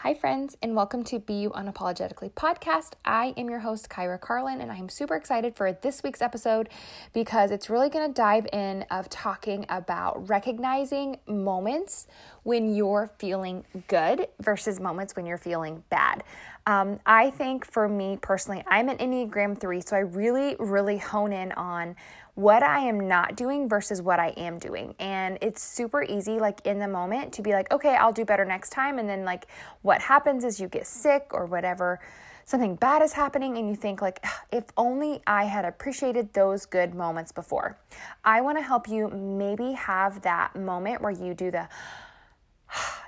Hi, friends, and welcome to Be You Unapologetically podcast. I am your host, Kyra Carlin, and I'm super excited for this week's episode because it's really going to dive in of talking about recognizing moments when you're feeling good versus moments when you're feeling bad. Um, I think for me personally, I'm an Enneagram 3, so I really, really hone in on what I am not doing versus what I am doing. And it's super easy, like in the moment, to be like, okay, I'll do better next time. And then, like, what happens is you get sick or whatever, something bad is happening, and you think, like, if only I had appreciated those good moments before. I want to help you maybe have that moment where you do the,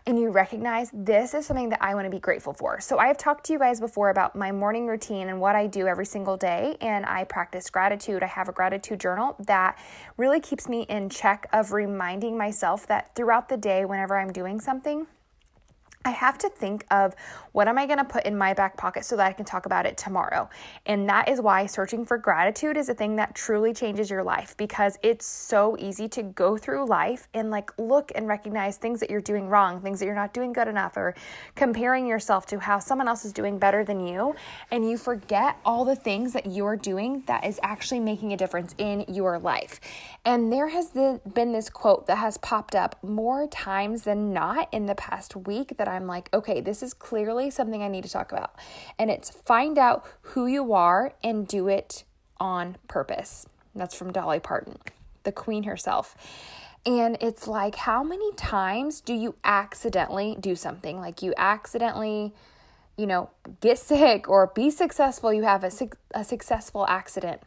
and you recognize this is something that I want to be grateful for. So, I have talked to you guys before about my morning routine and what I do every single day, and I practice gratitude. I have a gratitude journal that really keeps me in check of reminding myself that throughout the day, whenever I'm doing something, I have to think of what am I going to put in my back pocket so that I can talk about it tomorrow. And that is why searching for gratitude is a thing that truly changes your life because it's so easy to go through life and like look and recognize things that you're doing wrong, things that you're not doing good enough, or comparing yourself to how someone else is doing better than you. And you forget all the things that you're doing that is actually making a difference in your life. And there has been this quote that has popped up more times than not in the past week that I'm like, okay, this is clearly something I need to talk about. And it's find out who you are and do it on purpose. That's from Dolly Parton, the queen herself. And it's like, how many times do you accidentally do something? Like you accidentally, you know, get sick or be successful, you have a, a successful accident.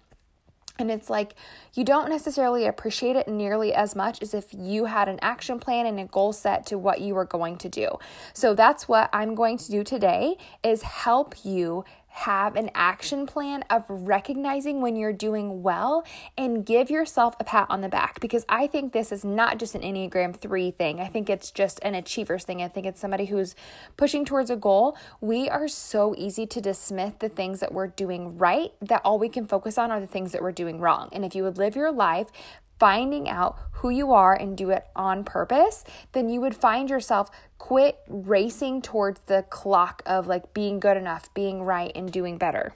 And it's like you don't necessarily appreciate it nearly as much as if you had an action plan and a goal set to what you were going to do. So that's what I'm going to do today is help you have an action plan of recognizing when you're doing well and give yourself a pat on the back because I think this is not just an Enneagram 3 thing. I think it's just an achievers thing. I think it's somebody who's pushing towards a goal. We are so easy to dismiss the things that we're doing right that all we can focus on are the things that we're doing wrong. And if you would live your life finding out who you are and do it on purpose, then you would find yourself quit racing towards the clock of like being good enough, being right, and doing better.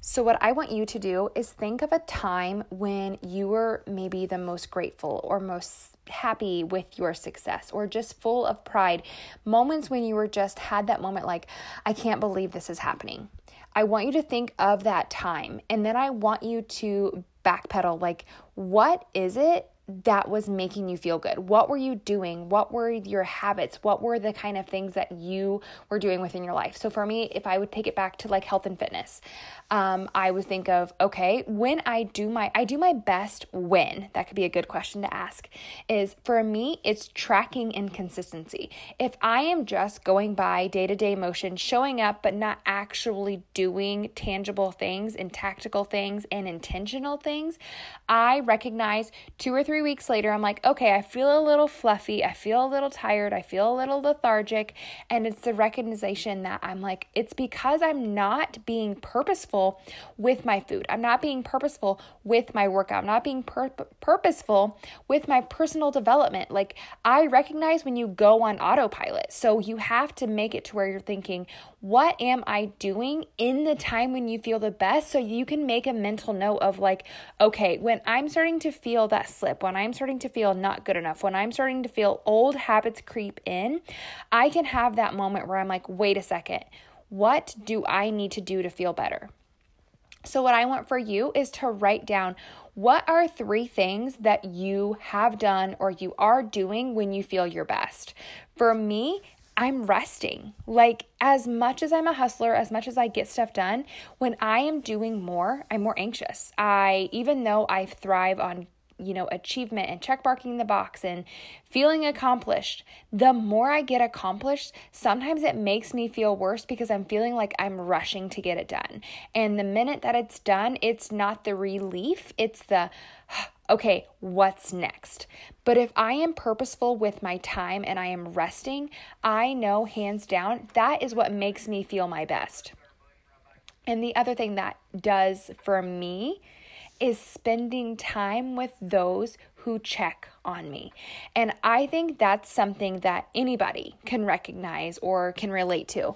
So, what I want you to do is think of a time when you were maybe the most grateful or most happy with your success or just full of pride. Moments when you were just had that moment like, I can't believe this is happening. I want you to think of that time and then I want you to backpedal. Like, what is it that was making you feel good? What were you doing? What were your habits? What were the kind of things that you were doing within your life? So, for me, if I would take it back to like health and fitness, um, I would think of okay, when I do my I do my best when that could be a good question to ask. Is for me, it's tracking and consistency. If I am just going by day to day motion, showing up but not actually doing tangible things and tactical things and intentional things, I recognize two or three weeks later, I'm like, okay, I feel a little fluffy, I feel a little tired, I feel a little lethargic, and it's the recognition that I'm like, it's because I'm not being purposeful purposeful with my food. I'm not being purposeful with my workout. I'm not being pur- purposeful with my personal development. Like I recognize when you go on autopilot. So you have to make it to where you're thinking, what am I doing in the time when you feel the best? So you can make a mental note of like, okay, when I'm starting to feel that slip, when I'm starting to feel not good enough, when I'm starting to feel old habits creep in, I can have that moment where I'm like, wait a second. What do I need to do to feel better? So, what I want for you is to write down what are three things that you have done or you are doing when you feel your best. For me, I'm resting. Like, as much as I'm a hustler, as much as I get stuff done, when I am doing more, I'm more anxious. I, even though I thrive on you know, achievement and check marking the box and feeling accomplished, the more I get accomplished, sometimes it makes me feel worse because I'm feeling like I'm rushing to get it done. And the minute that it's done, it's not the relief, it's the, okay, what's next? But if I am purposeful with my time and I am resting, I know hands down that is what makes me feel my best. And the other thing that does for me is spending time with those who check on me. And I think that's something that anybody can recognize or can relate to.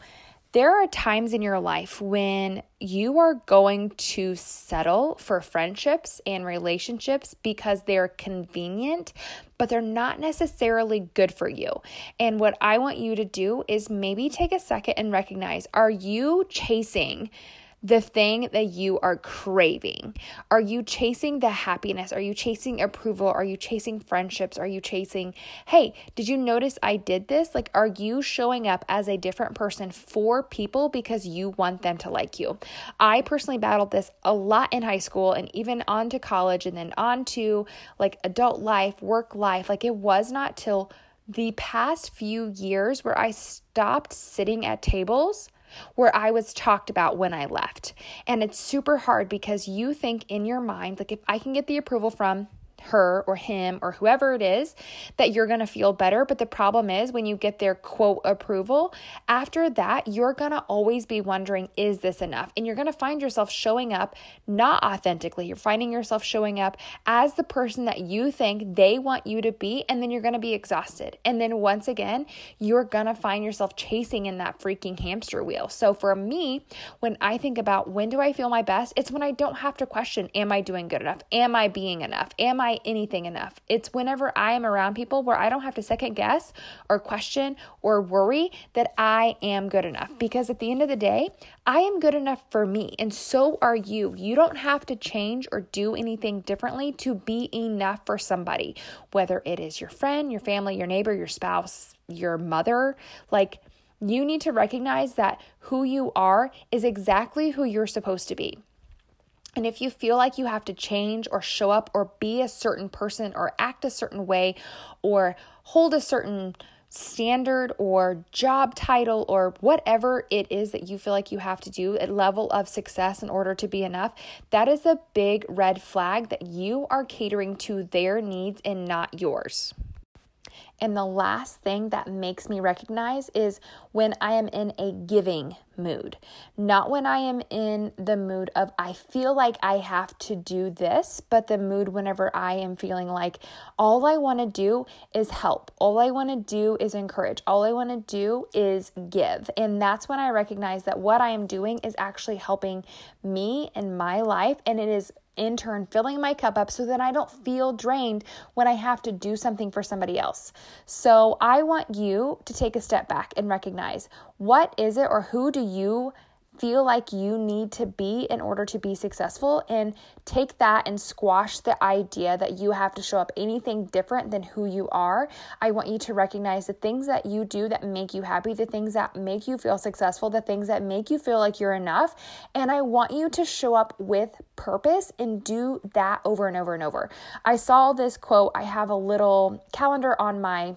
There are times in your life when you are going to settle for friendships and relationships because they're convenient, but they're not necessarily good for you. And what I want you to do is maybe take a second and recognize are you chasing the thing that you are craving? Are you chasing the happiness? Are you chasing approval? Are you chasing friendships? Are you chasing, hey, did you notice I did this? Like, are you showing up as a different person for people because you want them to like you? I personally battled this a lot in high school and even on to college and then on to like adult life, work life. Like, it was not till the past few years where I stopped sitting at tables where I was talked about when I left. And it's super hard because you think in your mind, like, if I can get the approval from her or him or whoever it is that you're going to feel better. But the problem is when you get their quote approval, after that, you're going to always be wondering, is this enough? And you're going to find yourself showing up not authentically. You're finding yourself showing up as the person that you think they want you to be. And then you're going to be exhausted. And then once again, you're going to find yourself chasing in that freaking hamster wheel. So for me, when I think about when do I feel my best, it's when I don't have to question, am I doing good enough? Am I being enough? Am I anything enough. It's whenever I am around people where I don't have to second guess or question or worry that I am good enough. Because at the end of the day, I am good enough for me, and so are you. You don't have to change or do anything differently to be enough for somebody, whether it is your friend, your family, your neighbor, your spouse, your mother. Like, you need to recognize that who you are is exactly who you're supposed to be. And if you feel like you have to change or show up or be a certain person or act a certain way or hold a certain standard or job title or whatever it is that you feel like you have to do, a level of success in order to be enough, that is a big red flag that you are catering to their needs and not yours. And the last thing that makes me recognize is when I am in a giving mood, not when I am in the mood of I feel like I have to do this, but the mood whenever I am feeling like all I want to do is help, all I want to do is encourage, all I want to do is give. And that's when I recognize that what I am doing is actually helping me in my life and it is in turn filling my cup up so that I don't feel drained when I have to do something for somebody else. So I want you to take a step back and recognize what is it or who do you feel like you need to be in order to be successful and take that and squash the idea that you have to show up anything different than who you are. I want you to recognize the things that you do that make you happy, the things that make you feel successful, the things that make you feel like you're enough. And I want you to show up with purpose and do that over and over and over. I saw this quote, I have a little calendar on my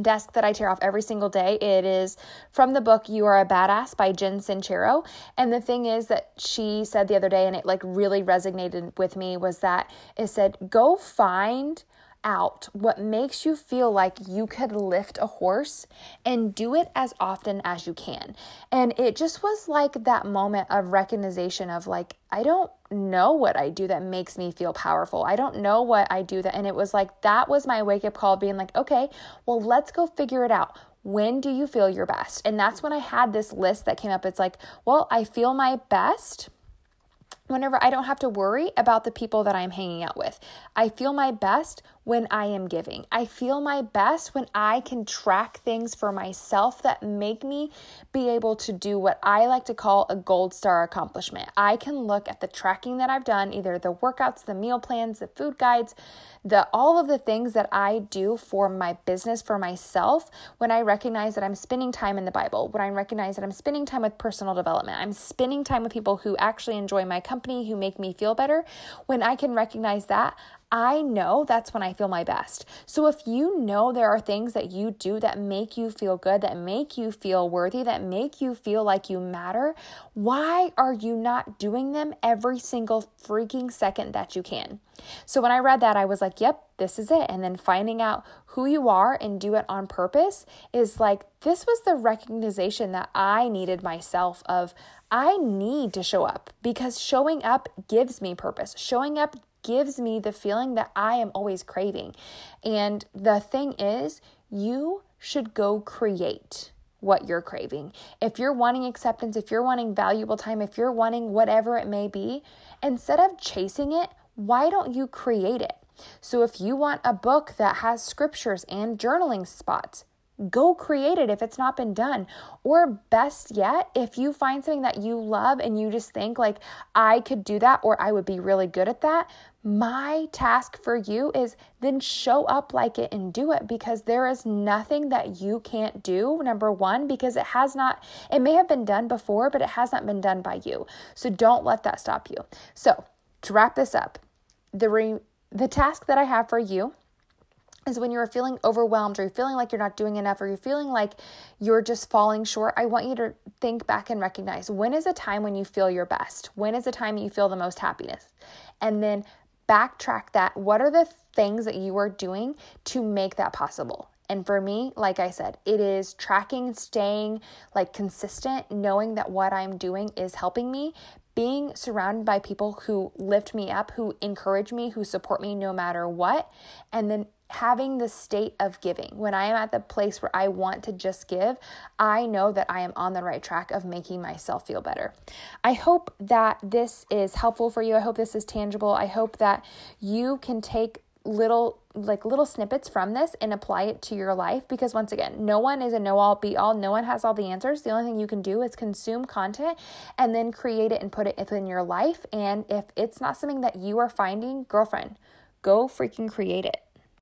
desk that I tear off every single day. It is from the book You Are a Badass by Jen Sincero. And the thing is that she said the other day, and it like really resonated with me, was that it said, go find out what makes you feel like you could lift a horse and do it as often as you can. And it just was like that moment of recognition of like, I don't know what I do that makes me feel powerful. I don't know what I do that. And it was like, that was my wake up call being like, okay, well, let's go figure it out. When do you feel your best? And that's when I had this list that came up. It's like, well, I feel my best whenever I don't have to worry about the people that I'm hanging out with. I feel my best when I am giving. I feel my best when I can track things for myself that make me be able to do what I like to call a gold star accomplishment. I can look at the tracking that I've done, either the workouts, the meal plans, the food guides, the all of the things that I do for my business for myself when I recognize that I'm spending time in the Bible, when I recognize that I'm spending time with personal development. I'm spending time with people who actually enjoy my company, who make me feel better. When I can recognize that, I know that's when I feel my best. So if you know there are things that you do that make you feel good, that make you feel worthy, that make you feel like you matter, why are you not doing them every single freaking second that you can? So when I read that, I was like, yep, this is it. And then finding out who you are and do it on purpose is like, this was the recognition that I needed myself of I need to show up because showing up gives me purpose. Showing up gives me the feeling that I am always craving. And the thing is, you should go create what you're craving. If you're wanting acceptance, if you're wanting valuable time, if you're wanting whatever it may be, instead of chasing it, why don't you create it? So if you want a book that has scriptures and journaling spots, go create it if it's not been done. Or best yet, if you find something that you love and you just think like I could do that or I would be really good at that, my task for you is then show up like it and do it because there is nothing that you can't do. Number 1 because it has not it may have been done before, but it has not been done by you. So don't let that stop you. So, to wrap this up, the re- the task that I have for you is when you're feeling overwhelmed or you're feeling like you're not doing enough or you're feeling like you're just falling short, I want you to think back and recognize when is a time when you feel your best? When is a time you feel the most happiness? And then backtrack that. What are the things that you are doing to make that possible? And for me, like I said, it is tracking, staying like consistent, knowing that what I'm doing is helping me, being surrounded by people who lift me up, who encourage me, who support me no matter what, and then having the state of giving. When I am at the place where I want to just give, I know that I am on the right track of making myself feel better. I hope that this is helpful for you. I hope this is tangible. I hope that you can take little like little snippets from this and apply it to your life because once again no one is a know all be all no one has all the answers the only thing you can do is consume content and then create it and put it within your life and if it's not something that you are finding girlfriend go freaking create it